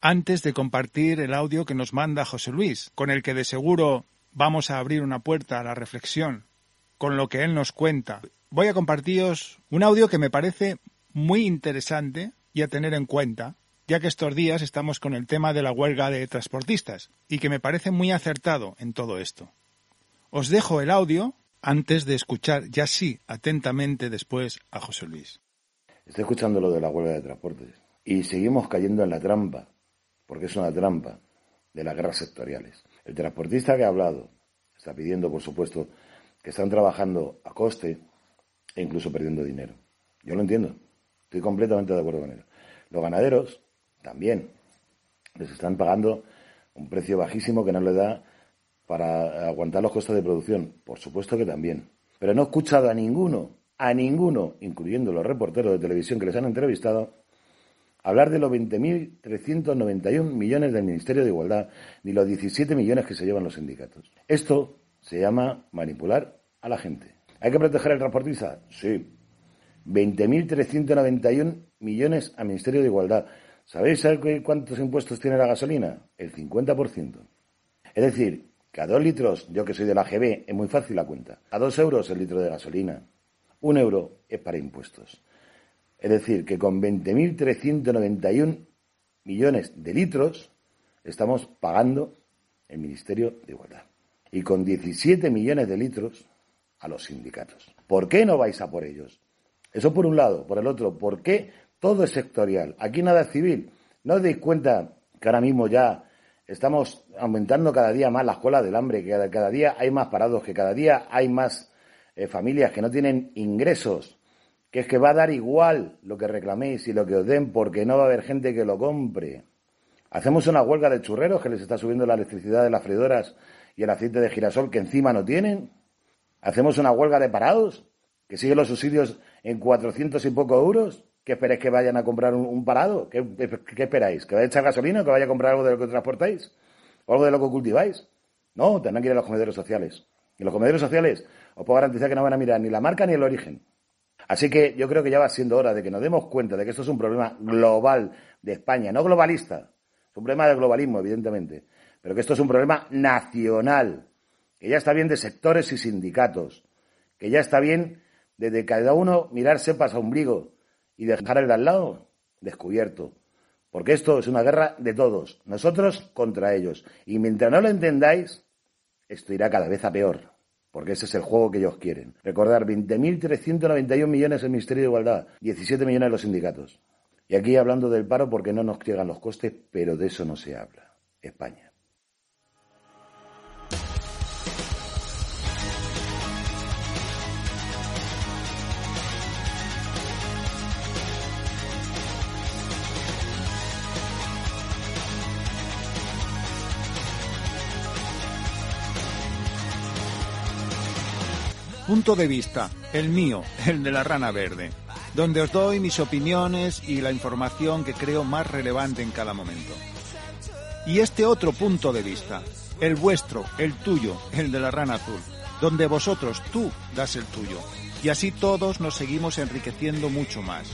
antes de compartir el audio que nos manda José Luis, con el que de seguro vamos a abrir una puerta a la reflexión, con lo que él nos cuenta, voy a compartiros un audio que me parece muy interesante y a tener en cuenta, ya que estos días estamos con el tema de la huelga de transportistas, y que me parece muy acertado en todo esto. Os dejo el audio antes de escuchar ya sí atentamente después a José Luis. Estoy escuchando lo de la huelga de transportes. Y seguimos cayendo en la trampa, porque es una trampa de las guerras sectoriales. El transportista que ha hablado está pidiendo, por supuesto, que están trabajando a coste e incluso perdiendo dinero. Yo lo entiendo, estoy completamente de acuerdo con ello. Los ganaderos también les están pagando un precio bajísimo que no le da para aguantar los costes de producción. Por supuesto que también. Pero no he escuchado a ninguno, a ninguno, incluyendo los reporteros de televisión que les han entrevistado, hablar de los 20.391 millones del Ministerio de Igualdad ni los 17 millones que se llevan los sindicatos. Esto se llama manipular a la gente. ¿Hay que proteger al transportista? Sí. 20.391 millones al Ministerio de Igualdad. ¿Sabéis cuántos impuestos tiene la gasolina? El 50%. Es decir, que a dos litros, yo que soy de la GB, es muy fácil la cuenta. A dos euros el litro de gasolina. Un euro es para impuestos. Es decir, que con 20.391 millones de litros estamos pagando el Ministerio de Igualdad. Y con 17 millones de litros a los sindicatos. ¿Por qué no vais a por ellos? Eso por un lado. Por el otro, ¿por qué todo es sectorial? Aquí nada es civil. ¿No os dais cuenta que ahora mismo ya estamos aumentando cada día más la escuela del hambre, que cada, día hay más parados, que cada día hay más eh, familias que no tienen ingresos que es que va a dar igual lo que reclaméis y lo que os den porque no va a haber gente que lo compre. Hacemos una huelga de churreros que les está subiendo la electricidad de las freidoras y el aceite de girasol que encima no tienen. Hacemos una huelga de parados que siguen los subsidios en 400 y poco euros. ¿Qué esperáis que vayan a comprar un, parado? ¿Qué, esperáis? ¿Que vaya a echar gasolina que vaya a comprar algo de lo que transportáis? ¿O algo de lo que cultiváis? No, tendrán que ir a los comederos sociales. Y los comederos sociales os puedo garantizar que no van a mirar ni la marca ni el origen. Así que yo creo que ya va siendo hora de que nos demos cuenta de que esto es un problema global de España, no globalista. Es un problema de globalismo, evidentemente. Pero que esto es un problema nacional. Que ya está bien de sectores y sindicatos. Que ya está bien de, cada uno mirarse para ombligo y dejar el de al lado descubierto. Porque esto es una guerra de todos, nosotros contra ellos. Y mientras no lo entendáis, esto irá cada vez a peor porque ese es el juego que ellos quieren. Recordar, 20.391 millones el Ministerio de Igualdad, 17 millones los sindicatos. Y aquí hablando del paro porque no nos llegan los costes, pero de eso no se habla. España. Punto de vista, el mío, el de la rana verde, donde os doy mis opiniones y la información que creo más relevante en cada momento. Y este otro punto de vista, el vuestro, el tuyo, el de la rana azul, donde vosotros, tú, das el tuyo. Y así todos nos seguimos enriqueciendo mucho más.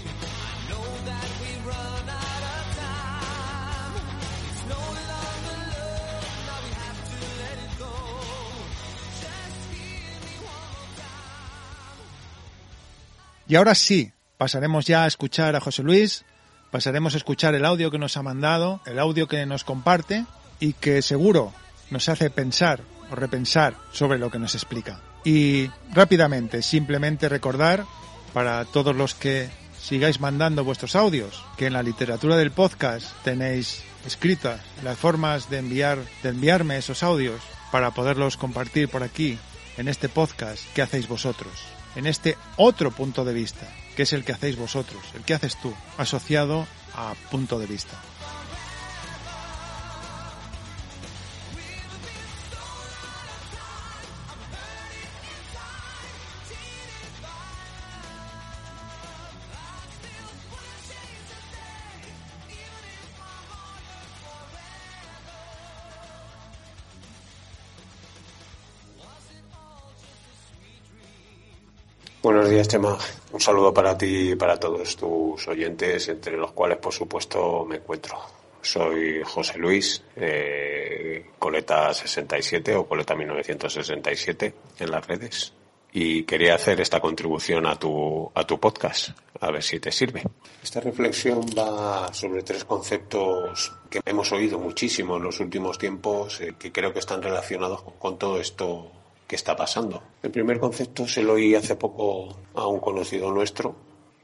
Y ahora sí, pasaremos ya a escuchar a José Luis, pasaremos a escuchar el audio que nos ha mandado, el audio que nos comparte y que seguro nos hace pensar o repensar sobre lo que nos explica. Y rápidamente, simplemente recordar para todos los que sigáis mandando vuestros audios, que en la literatura del podcast tenéis escritas las formas de enviar, de enviarme esos audios para poderlos compartir por aquí en este podcast que hacéis vosotros en este otro punto de vista, que es el que hacéis vosotros, el que haces tú, asociado a punto de vista. Chema. Un saludo para ti y para todos tus oyentes, entre los cuales, por supuesto, me encuentro. Soy José Luis, eh, Coleta 67 o Coleta 1967 en las redes y quería hacer esta contribución a tu, a tu podcast, a ver si te sirve. Esta reflexión va sobre tres conceptos que hemos oído muchísimo en los últimos tiempos, eh, que creo que están relacionados con todo esto que está pasando. El primer concepto se lo oí hace poco a un conocido nuestro,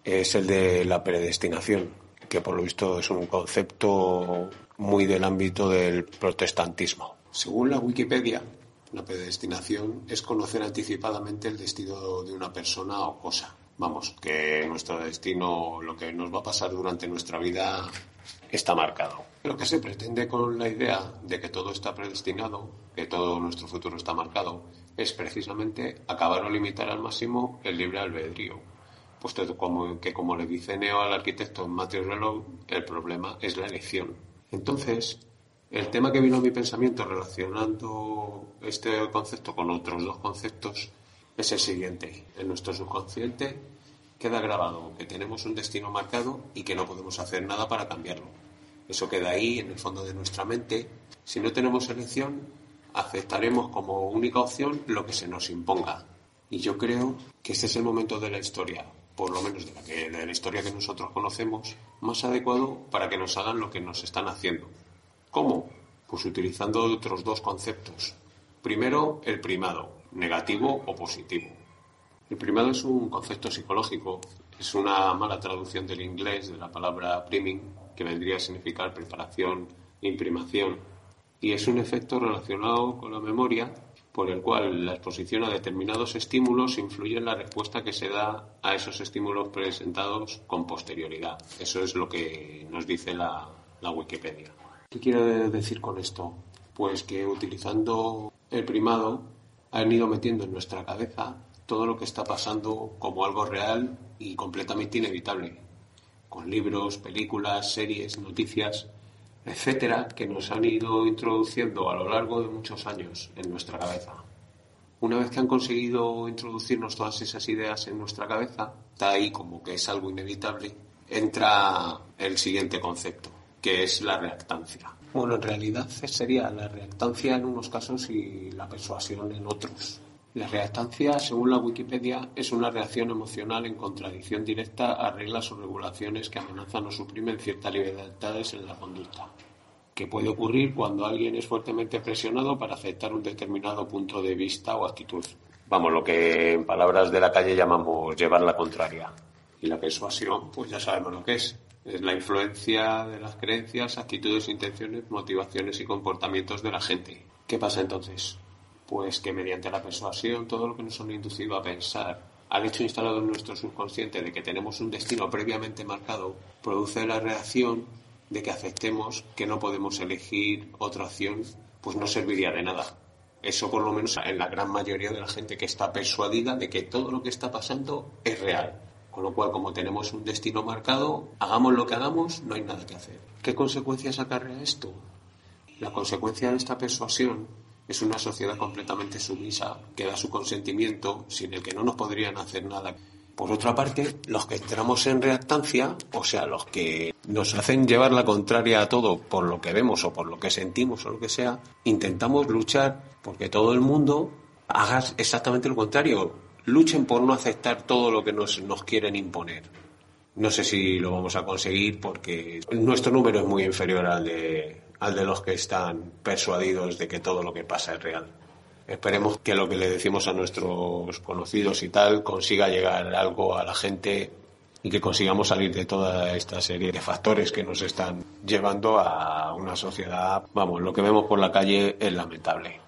es el de la predestinación, que por lo visto es un concepto muy del ámbito del protestantismo. Según la Wikipedia, la predestinación es conocer anticipadamente el destino de una persona o cosa. Vamos, que nuestro destino, lo que nos va a pasar durante nuestra vida, está marcado. Lo que se pretende con la idea de que todo está predestinado, que todo nuestro futuro está marcado, es precisamente acabar o limitar al máximo el libre albedrío. Puesto que, como le dice Neo al arquitecto Matthew Relov, el problema es la elección. Entonces, el tema que vino a mi pensamiento relacionando este concepto con otros dos conceptos es el siguiente. En nuestro subconsciente queda grabado que tenemos un destino marcado y que no podemos hacer nada para cambiarlo. Eso queda ahí en el fondo de nuestra mente. Si no tenemos elección, aceptaremos como única opción lo que se nos imponga. Y yo creo que este es el momento de la historia, por lo menos de la, de la historia que nosotros conocemos, más adecuado para que nos hagan lo que nos están haciendo ¿Cómo? Pues utilizando otros dos conceptos. Primero, el primado, negativo o positivo. El primado es un concepto psicológico, es una mala traducción del inglés de la palabra priming, que vendría a significar preparación e imprimación, y es un efecto relacionado con la memoria por el cual la exposición a determinados estímulos influye en la respuesta que se da a esos estímulos presentados con posterioridad. Eso es lo que nos dice la, la Wikipedia. ¿Qué quiero decir con esto? Pues que utilizando el primado han ido metiendo en nuestra cabeza todo lo que está pasando como algo real y completamente inevitable, con libros, películas, series, noticias, etcétera, que nos han ido introduciendo a lo largo de muchos años en nuestra cabeza. Una vez que han conseguido introducirnos todas esas ideas en nuestra cabeza, está ahí como que es algo inevitable, entra el siguiente concepto, que es la reactancia. Bueno, en realidad sería la reactancia en unos casos y la persuasión en otros. La reactancia, según la Wikipedia, es una reacción emocional en contradicción directa a reglas o regulaciones que amenazan o suprimen ciertas libertades en la conducta, que puede ocurrir cuando alguien es fuertemente presionado para aceptar un determinado punto de vista o actitud. Vamos, lo que en palabras de la calle llamamos llevar la contraria. Y la persuasión, pues ya sabemos lo que es es la influencia de las creencias, actitudes, intenciones, motivaciones y comportamientos de la gente. ¿Qué pasa entonces? Pues que mediante la persuasión, todo lo que nos han inducido a pensar, al hecho instalado en nuestro subconsciente de que tenemos un destino previamente marcado, produce la reacción de que aceptemos que no podemos elegir otra opción, pues no serviría de nada. Eso por lo menos en la gran mayoría de la gente que está persuadida de que todo lo que está pasando es real con lo cual, como tenemos un destino marcado, hagamos lo que hagamos, no hay nada que hacer. ¿Qué consecuencias acarrea esto? La consecuencia de esta persuasión es una sociedad completamente sumisa que da su consentimiento sin el que no nos podrían hacer nada. Por otra parte, los que entramos en reactancia, o sea, los que nos hacen llevar la contraria a todo por lo que vemos o por lo que sentimos o lo que sea, intentamos luchar porque todo el mundo haga exactamente lo contrario, luchen por no aceptar todo lo que nos, nos quieren imponer. No sé si lo vamos a conseguir porque nuestro número es muy inferior al de, al de los que están persuadidos de que todo lo que pasa es real. Esperemos que lo que le decimos a nuestros conocidos y tal consiga llegar algo a la gente y que consigamos salir de toda esta serie de factores que nos están llevando a una sociedad, vamos, lo que vemos por la calle es lamentable.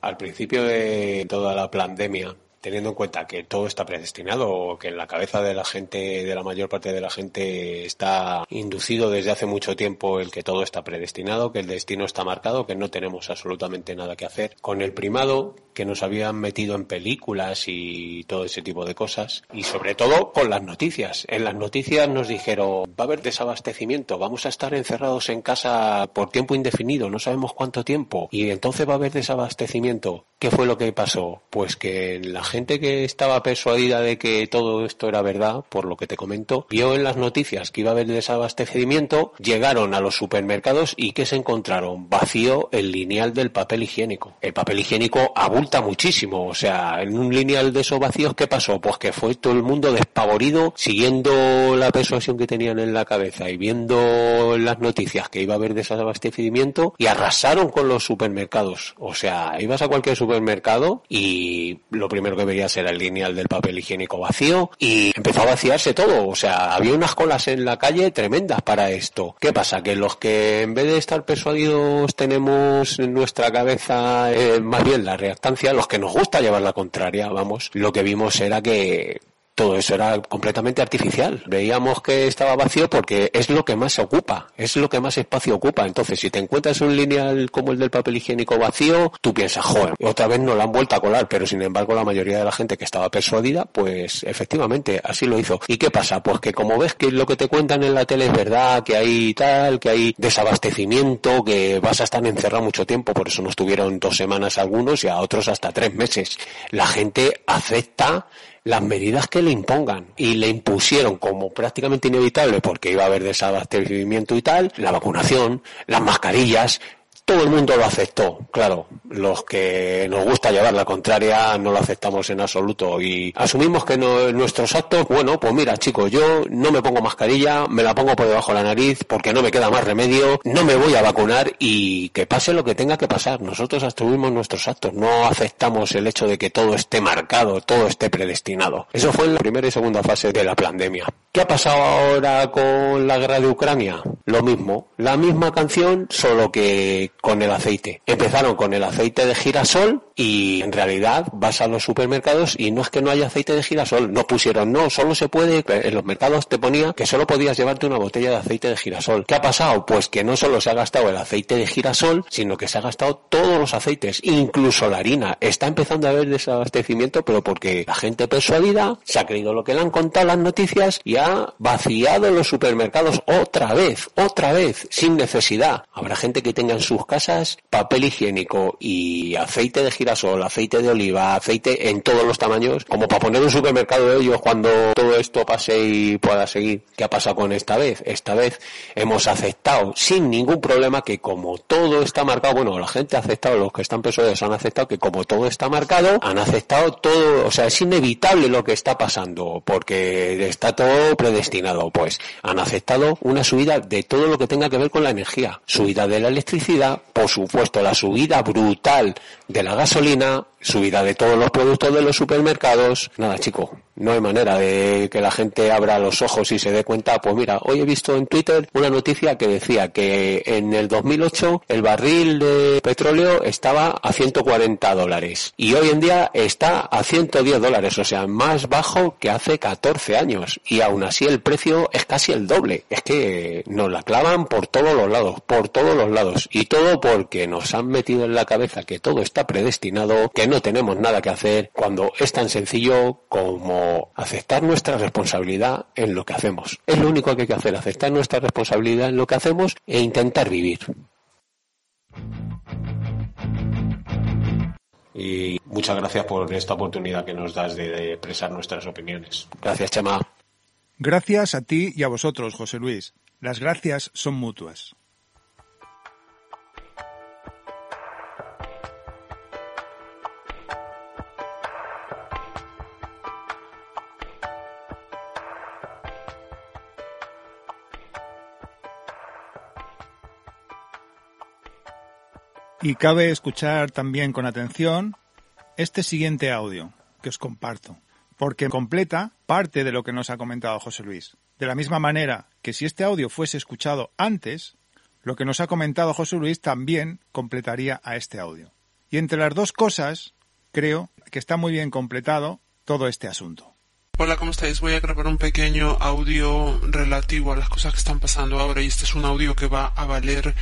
Al principio de toda la pandemia teniendo en cuenta que todo está predestinado que en la cabeza de la gente, de la mayor parte de la gente, está inducido desde hace mucho tiempo el que todo está predestinado, que el destino está marcado, que no tenemos absolutamente nada que hacer. Con el primado que nos habían metido en películas y todo ese tipo de cosas, y sobre todo con las noticias. En las noticias nos dijeron, va a haber desabastecimiento, vamos a estar encerrados en casa por tiempo indefinido, no sabemos cuánto tiempo, y entonces va a haber desabastecimiento. ¿Qué fue lo que pasó? Pues que la gente que estaba persuadida de que todo esto era verdad, por lo que te comento, vio en las noticias que iba a haber desabastecimiento, llegaron a los supermercados y ¿qué se encontraron? Vacío el lineal del papel higiénico. El papel higiénico abulta muchísimo, o sea, en un lineal de esos vacíos, ¿qué pasó? Pues que fue todo el mundo despavorido, siguiendo la persuasión que tenían en la cabeza y viendo las noticias que iba a haber desabastecimiento y arrasaron con los supermercados. O sea, ibas a cualquier supermercado y lo primero que veías era el lineal del papel higiénico vacío y empezó a vaciarse todo. O sea, había unas colas en la calle tremendas para esto. ¿Qué pasa? Que los que en vez de estar persuadidos tenemos en nuestra cabeza eh, más bien la reactancia, los que nos gusta llevar la contraria, vamos, lo que vimos era que todo eso era completamente artificial. Veíamos que estaba vacío porque es lo que más ocupa, es lo que más espacio ocupa. Entonces, si te encuentras un lineal como el del papel higiénico vacío, tú piensas, joder, otra vez no lo han vuelto a colar, pero sin embargo la mayoría de la gente que estaba persuadida, pues efectivamente así lo hizo. ¿Y qué pasa? Pues que como ves que lo que te cuentan en la tele es verdad, que hay tal, que hay desabastecimiento, que vas a estar encerrado mucho tiempo, por eso nos tuvieron dos semanas algunos y a otros hasta tres meses. La gente acepta las medidas que le impongan y le impusieron como prácticamente inevitable porque iba a haber desabastecimiento y tal, la vacunación, las mascarillas, todo el mundo lo aceptó. Claro, los que nos gusta llevar la contraria no lo aceptamos en absoluto y asumimos que no, nuestros actos, bueno, pues mira chicos, yo no me pongo mascarilla, me la pongo por debajo de la nariz porque no me queda más remedio, no me voy a vacunar y que pase lo que tenga que pasar. Nosotros asumimos nuestros actos, no aceptamos el hecho de que todo esté marcado, todo esté predestinado. Eso fue en la primera y segunda fase de la pandemia. ¿Qué ha pasado ahora con la guerra de Ucrania? Lo mismo, la misma canción, solo que con el aceite. Empezaron con el aceite de girasol y en realidad vas a los supermercados y no es que no haya aceite de girasol, no pusieron, no, solo se puede, en los mercados te ponía que solo podías llevarte una botella de aceite de girasol. ¿Qué ha pasado? Pues que no solo se ha gastado el aceite de girasol, sino que se ha gastado todos los aceites, incluso la harina. Está empezando a haber desabastecimiento, pero porque la gente persuadida se ha creído lo que le han contado las noticias y ha vaciado los supermercados otra vez, otra vez, sin necesidad. Habrá gente que tenga en sus casas papel higiénico y aceite de girasol, aceite de oliva, aceite en todos los tamaños, como para poner un supermercado de ellos cuando todo esto pase y pueda seguir. ¿Qué ha pasado con esta vez? Esta vez hemos aceptado sin ningún problema que como todo está marcado, bueno, la gente ha aceptado, los que están persuadidos han aceptado que como todo está marcado, han aceptado todo, o sea, es inevitable lo que está pasando, porque está todo predestinado, pues han aceptado una subida de todo lo que tenga que ver con la energía, subida de la electricidad, por supuesto la subida brutal de la gasolina, subida de todos los productos de los supermercados. Nada, chico, no hay manera de que la gente abra los ojos y se dé cuenta. Pues mira, hoy he visto en Twitter una noticia que decía que en el 2008 el barril de petróleo estaba a 140 dólares y hoy en día está a 110 dólares, o sea, más bajo que hace 14 años y aún así el precio es casi el doble. Es que nos la clavan por todos los lados, por todos los lados y todo porque nos han metido en la cabeza que todo está predestinado, que no tenemos nada que hacer cuando es tan sencillo como aceptar nuestra responsabilidad en lo que hacemos. Es lo único que hay que hacer, aceptar nuestra responsabilidad en lo que hacemos e intentar vivir. Y muchas gracias por esta oportunidad que nos das de, expresar nuestras opiniones. Gracias, Chema. Gracias a ti y a vosotros, José Luis. Las gracias son mutuas. Y cabe escuchar también con atención este siguiente audio que os comparto, porque completa parte de lo que nos ha comentado José Luis. De la misma manera que si este audio fuese escuchado antes, lo que nos ha comentado José Luis también completaría a este audio. Y entre las dos cosas creo que está muy bien completado todo este asunto. Hola, ¿cómo estáis? Voy a grabar un pequeño audio relativo a las cosas que están pasando ahora y este es un audio que va a valer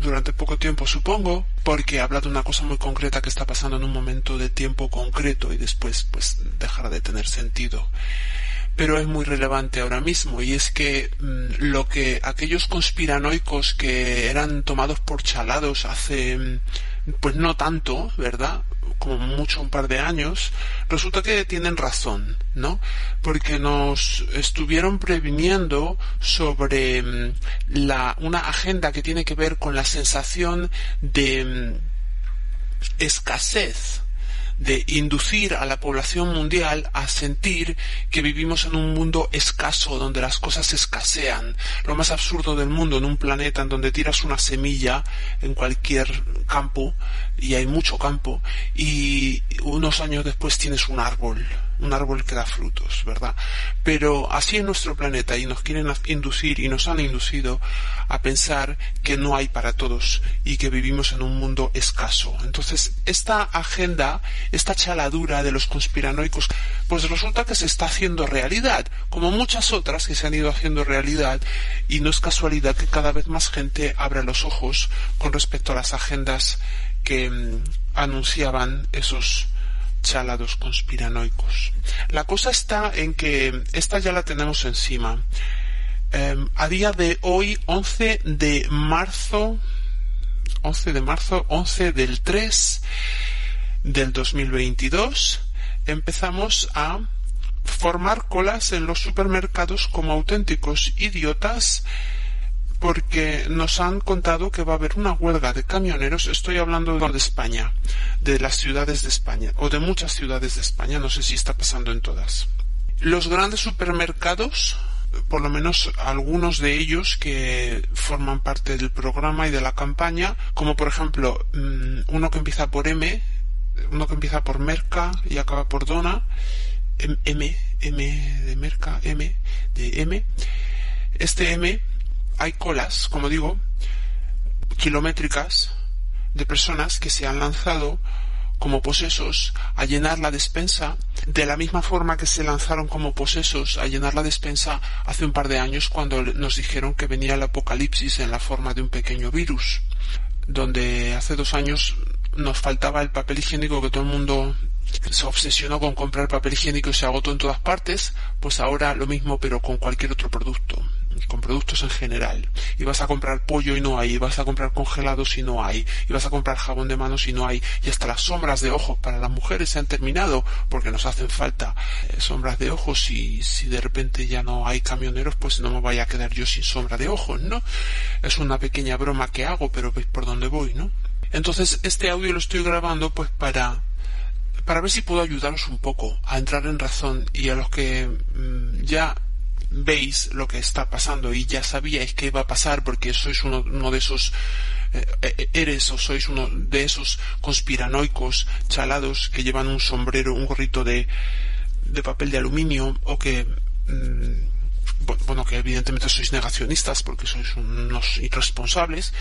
durante poco tiempo, supongo, porque habla de una cosa muy concreta que está pasando en un momento de tiempo concreto y después pues dejará de tener sentido. Pero es muy relevante ahora mismo y es que mm, lo que aquellos conspiranoicos que eran tomados por chalados hace mm, pues no tanto, ¿verdad? Como mucho un par de años, resulta que tienen razón, ¿no? Porque nos estuvieron previniendo sobre mm, la, una agenda que tiene que ver con la sensación de mm, escasez de inducir a la población mundial a sentir que vivimos en un mundo escaso, donde las cosas escasean. Lo más absurdo del mundo, en un planeta en donde tiras una semilla en cualquier campo, y hay mucho campo, y unos años después tienes un árbol un árbol que da frutos, ¿verdad? Pero así es nuestro planeta y nos quieren inducir y nos han inducido a pensar que no hay para todos y que vivimos en un mundo escaso. Entonces, esta agenda, esta chaladura de los conspiranoicos, pues resulta que se está haciendo realidad, como muchas otras que se han ido haciendo realidad y no es casualidad que cada vez más gente abra los ojos con respecto a las agendas que mm, anunciaban esos chalados conspiranoicos. La cosa está en que esta ya la tenemos encima. Em, a día de hoy, 11 de marzo, 11 de marzo, 11 del 3 del 2022, empezamos a formar colas en los supermercados como auténticos idiotas porque nos han contado que va a haber una huelga de camioneros, estoy hablando de España, de las ciudades de España, o de muchas ciudades de España, no sé si está pasando en todas. Los grandes supermercados, por lo menos algunos de ellos que forman parte del programa y de la campaña, como por ejemplo mm, uno que empieza por M, uno que empieza por Merca y acaba por Dona, M, M de Merca, M de M, este M hay colas, como digo, kilométricas de personas que se han lanzado como posesos a llenar la despensa de la misma forma que se lanzaron como posesos a llenar la despensa hace un par de años cuando nos dijeron que venía el apocalipsis en la forma de un pequeño virus, donde hace dos años nos faltaba el papel higiénico que todo el mundo se obsesionó con comprar papel higiénico y se agotó en todas partes, pues ahora lo mismo pero con cualquier otro producto con productos en general. Y vas a comprar pollo y no hay, y vas a comprar congelados y no hay, y vas a comprar jabón de manos y no hay, y hasta las sombras de ojos para las mujeres se han terminado porque nos hacen falta eh, sombras de ojos y si de repente ya no hay camioneros pues no me vaya a quedar yo sin sombra de ojos, ¿no? Es una pequeña broma que hago, pero veis por dónde voy, ¿no? Entonces este audio lo estoy grabando pues para para ver si puedo ayudaros un poco a entrar en razón y a los que mm, ya veis lo que está pasando y ya sabíais que iba a pasar porque sois uno, de esos eh, eh, eres o sois uno de esos conspiranoicos chalados que llevan un sombrero, un gorrito de, de papel de aluminio o que mm, bueno, que evidentemente sois negacionistas porque sois unos irresponsables,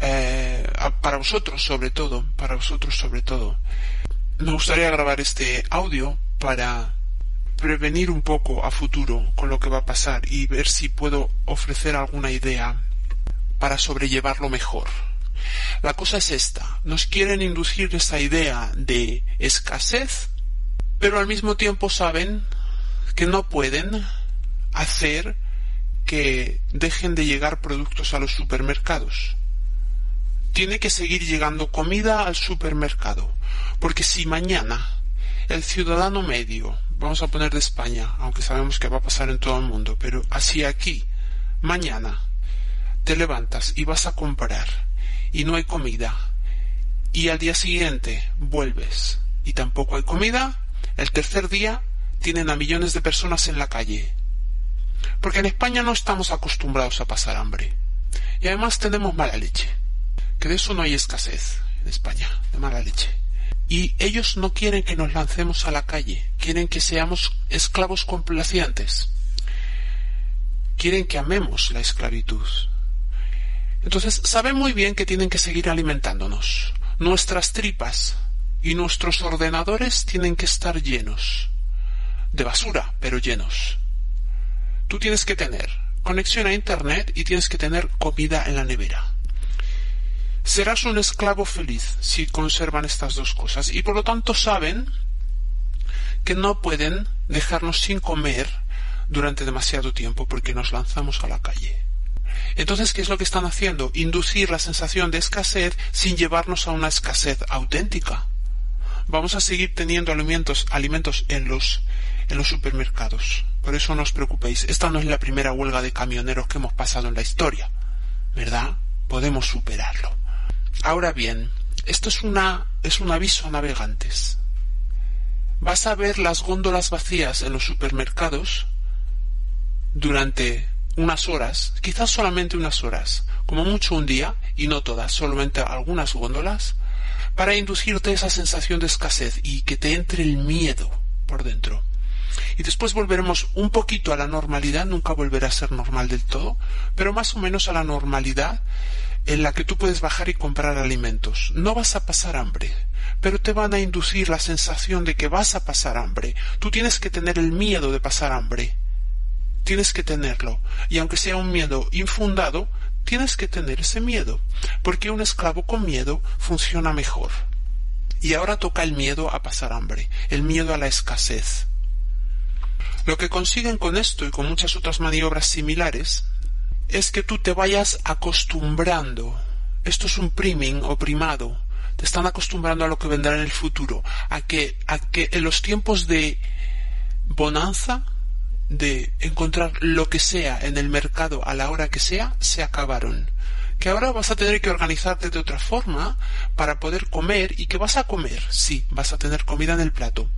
eh, para vosotros sobre todo, para vosotros sobre todo. Me gustaría grabar este audio para prevenir un poco a futuro con lo que va a pasar y ver si puedo ofrecer alguna idea para sobrellevarlo mejor. La cosa es esta, nos quieren inducir esta idea de escasez, pero al mismo tiempo saben que no pueden hacer que dejen de llegar productos a los supermercados. Tiene que seguir llegando comida al supermercado, porque si mañana el ciudadano medio vamos a poner de España, aunque sabemos que va a pasar en todo el mundo, pero así aquí, mañana, te levantas y vas a comprar y no hay comida, y al día siguiente vuelves y tampoco hay comida, el tercer día tienen a millones de personas en la calle. Porque en España no estamos acostumbrados a pasar hambre. Y además tenemos mala leche. Que de eso no hay escasez en España, de mala leche. Y ellos no quieren que nos lancemos a la calle, quieren que seamos esclavos complacientes, quieren que amemos la esclavitud. Entonces saben muy bien que tienen que seguir alimentándonos. Nuestras tripas y nuestros ordenadores tienen que estar llenos de basura, pero llenos. Tú tienes que tener conexión a Internet y tienes que tener comida en la nevera. Serás un esclavo feliz si conservan estas dos cosas y por lo tanto saben que no pueden dejarnos sin comer durante demasiado tiempo porque nos lanzamos a la calle. Entonces, ¿qué es lo que están haciendo? Inducir la sensación de escasez sin llevarnos a una escasez auténtica. Vamos a seguir teniendo alimentos, alimentos en los en los supermercados. Por eso no os preocupéis. Esta no es la primera huelga de camioneros que hemos pasado en la historia. ¿Verdad? Podemos superarlo. Ahora bien, esto es una es un aviso a navegantes. Vas a ver las góndolas vacías en los supermercados durante unas horas, quizás solamente unas horas, como mucho un día, y no todas, solamente algunas góndolas, para inducirte esa sensación de escasez y que te entre el miedo por dentro. Y después volveremos un poquito a la normalidad, nunca volverá a ser normal del todo, pero más o menos a la normalidad en la que tú puedes bajar y comprar alimentos. No vas a pasar hambre, pero te van a inducir la sensación de que vas a pasar hambre. Tú tienes que tener el miedo de pasar hambre. Tienes que tenerlo. Y aunque sea un miedo infundado, tienes que tener ese miedo, porque un esclavo con miedo funciona mejor. Y ahora toca el miedo a pasar hambre, el miedo a la escasez. Lo que consiguen con esto y con muchas otras maniobras similares es que tú te vayas acostumbrando. Esto es un priming o primado. Te están acostumbrando a lo que vendrá en el futuro, a que, a que en los tiempos de bonanza, de encontrar lo que sea en el mercado a la hora que sea, se acabaron. Que ahora vas a tener que organizarte de otra forma para poder comer y que vas a comer, sí, vas a tener comida en el plato,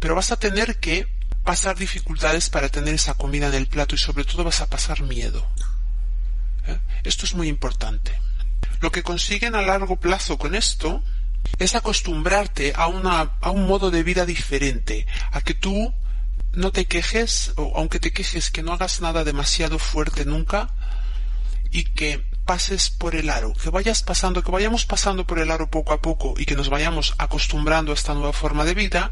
pero vas a tener que pasar dificultades para tener esa comida en el plato y sobre todo vas a pasar miedo. ¿Eh? Esto es muy importante. Lo que consiguen a largo plazo con esto es acostumbrarte a, una, a un modo de vida diferente, a que tú no te quejes, o aunque te quejes, que no hagas nada demasiado fuerte nunca y que pases por el aro, que vayas pasando, que vayamos pasando por el aro poco a poco y que nos vayamos acostumbrando a esta nueva forma de vida,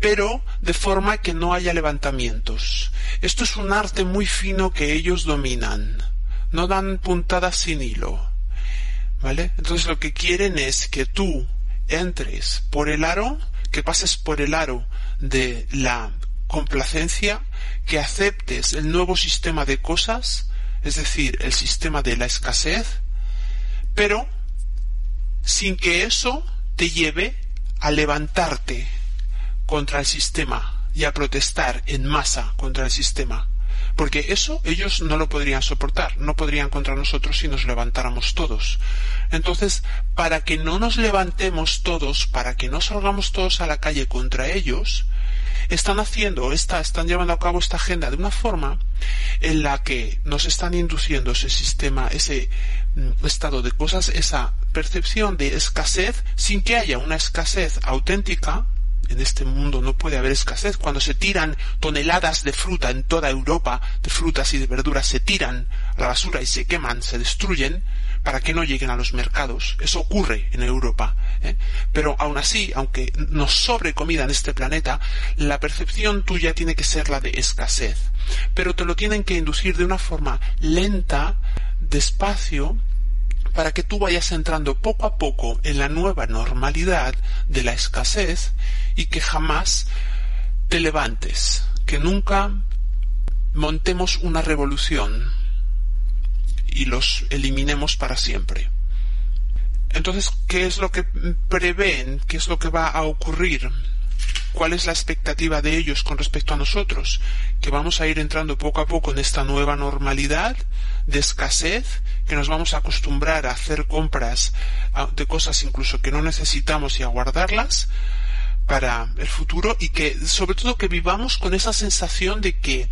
pero de forma que no haya levantamientos. Esto es un arte muy fino que ellos dominan. No dan puntadas sin hilo. ¿Vale? Entonces lo que quieren es que tú entres por el aro, que pases por el aro de la complacencia, que aceptes el nuevo sistema de cosas, es decir, el sistema de la escasez, pero sin que eso te lleve a levantarte contra el sistema y a protestar en masa contra el sistema. Porque eso ellos no lo podrían soportar, no podrían contra nosotros si nos levantáramos todos. Entonces, para que no nos levantemos todos, para que no salgamos todos a la calle contra ellos, están haciendo esta, están llevando a cabo esta agenda de una forma en la que nos están induciendo ese sistema, ese mm, estado de cosas, esa percepción de escasez, sin que haya una escasez auténtica, en este mundo no puede haber escasez. Cuando se tiran toneladas de fruta en toda Europa, de frutas y de verduras, se tiran a la basura y se queman, se destruyen, para que no lleguen a los mercados. Eso ocurre en Europa. ¿eh? Pero aún así, aunque nos sobre comida en este planeta, la percepción tuya tiene que ser la de escasez. Pero te lo tienen que inducir de una forma lenta, despacio, para que tú vayas entrando poco a poco en la nueva normalidad de la escasez y que jamás te levantes, que nunca montemos una revolución y los eliminemos para siempre. Entonces, ¿qué es lo que prevén? ¿Qué es lo que va a ocurrir? ¿Cuál es la expectativa de ellos con respecto a nosotros? Que vamos a ir entrando poco a poco en esta nueva normalidad de escasez, que nos vamos a acostumbrar a hacer compras de cosas incluso que no necesitamos y a guardarlas para el futuro y que sobre todo que vivamos con esa sensación de que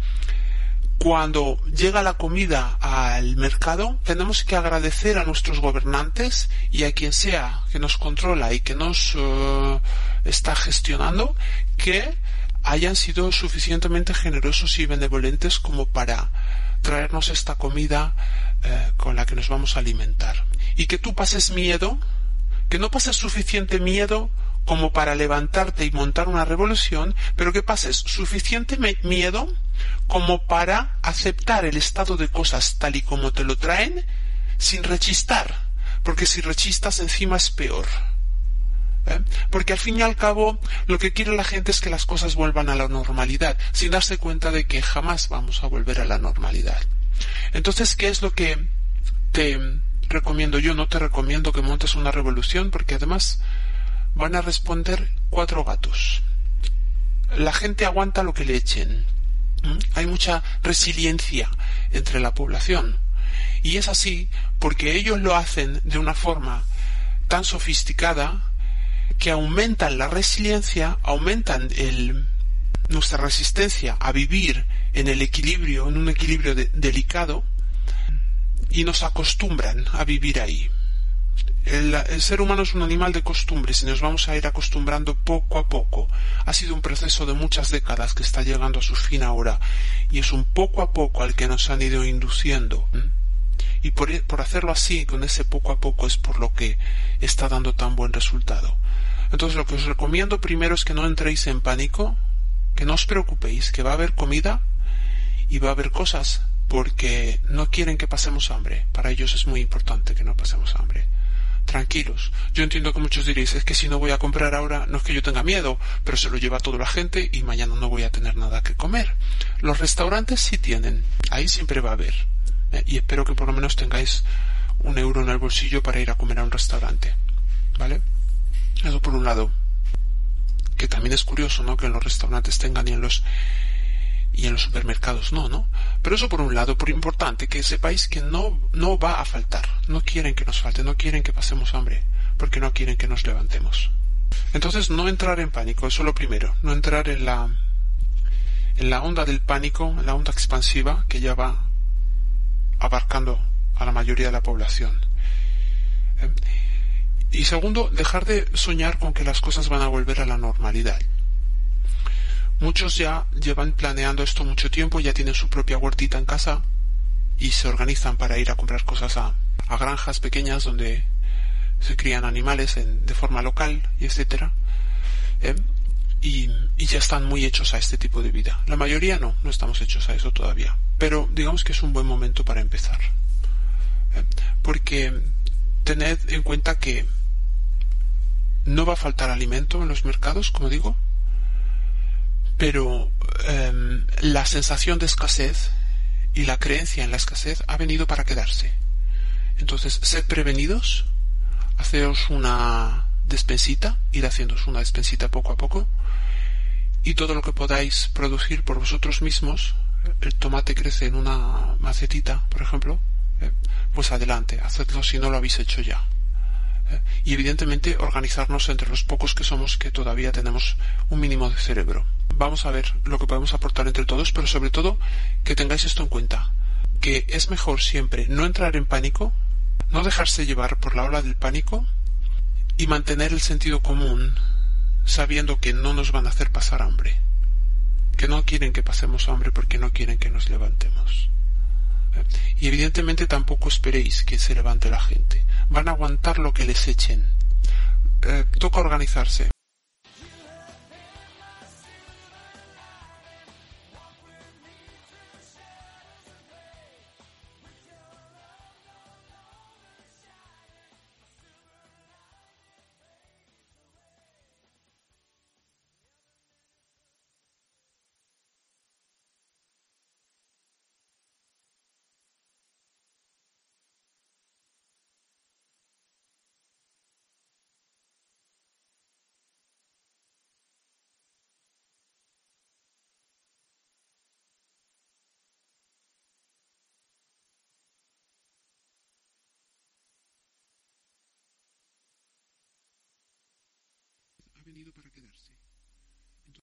cuando llega la comida al mercado, tenemos que agradecer a nuestros gobernantes y a quien sea que nos controla y que nos eh, está gestionando que hayan sido suficientemente generosos y benevolentes como para traernos esta comida eh, con la que nos vamos a alimentar. Y que tú pases miedo, que no pases suficiente miedo como para levantarte y montar una revolución, pero que pases suficiente miedo como para aceptar el estado de cosas tal y como te lo traen sin rechistar, porque si rechistas encima es peor. ¿Eh? Porque al fin y al cabo lo que quiere la gente es que las cosas vuelvan a la normalidad, sin darse cuenta de que jamás vamos a volver a la normalidad. Entonces, ¿qué es lo que te recomiendo yo? No te recomiendo que montes una revolución porque además van a responder cuatro gatos. La gente aguanta lo que le echen. Hay mucha resiliencia entre la población. Y es así porque ellos lo hacen de una forma tan sofisticada que aumentan la resiliencia, aumentan el, nuestra resistencia a vivir en el equilibrio, en un equilibrio delicado, y nos acostumbran a vivir ahí. El, ser humano es un animal de costumbres y nos vamos a ir acostumbrando poco a poco. Ha sido un proceso de muchas décadas que está llegando a su fin ahora y es un poco a poco al que nos han ido induciendo. Y por hacerlo así, con ese poco a poco, es por lo que está dando tan buen resultado. Entonces lo que os recomiendo primero es que no entréis en pánico, que no os preocupéis, que va a haber comida y va a haber cosas, porque no quieren que pasemos hambre. Para ellos es muy importante que no pasemos hambre tranquilos. Yo entiendo que muchos diréis, es que si no voy a comprar ahora, no es que yo tenga miedo, pero se lo lleva toda la gente y mañana no voy a tener nada que comer. Los restaurantes sí tienen, ahí siempre va a haber. Eh, y espero que por lo menos tengáis un euro en el bolsillo para ir a comer a un restaurante. ¿Vale? Eso por un lado. Que también es curioso, ¿no? Que en los restaurantes tengan y en los y en los supermercados no, ¿no? Pero eso por un lado, por importante que sepáis que no, no va a faltar. No quieren que nos falte, no quieren que pasemos hambre, porque no quieren que nos levantemos. Entonces, no entrar en pánico, eso es lo primero. No entrar en la, en la onda del pánico, en la onda expansiva que ya va abarcando a la mayoría de la población. Y segundo, dejar de soñar con que las cosas van a volver a la normalidad. Muchos ya llevan planeando esto mucho tiempo, ya tienen su propia huertita en casa y se organizan para ir a comprar cosas a, granjas pequeñas donde se crían animales de forma local y etcétera. ¿eh? y, ya están muy hechos a este tipo de vida. La mayoría no, no estamos hechos a eso todavía. Pero digamos que es un buen momento para empezar. ¿eh? Porque tened en cuenta que no va a faltar alimento en los mercados, como digo, pero em, la sensación de escasez y la creencia en la escasez ha venido para quedarse. Entonces, sed prevenidos, haceos una despensita, ir haciéndoos una despensita poco a poco, y todo lo que podáis producir por vosotros mismos, el tomate crece en una macetita, por ejemplo, eh, pues adelante, hacedlo si no lo habéis hecho ya y evidentemente organizarnos entre los pocos que somos que todavía tenemos un mínimo de cerebro. Vamos a ver lo que podemos aportar entre todos, pero sobre todo que tengáis esto en cuenta, que es mejor siempre no entrar en pánico, no dejarse llevar por la ola del pánico y mantener el sentido común sabiendo que no nos van a hacer pasar hambre, que no quieren que pasemos hambre porque no quieren que nos levantemos. Y evidentemente tampoco esperéis que se levante la gente. Van a aguantar lo que les echen. Eh, toca organizarse. Venido para quedarse.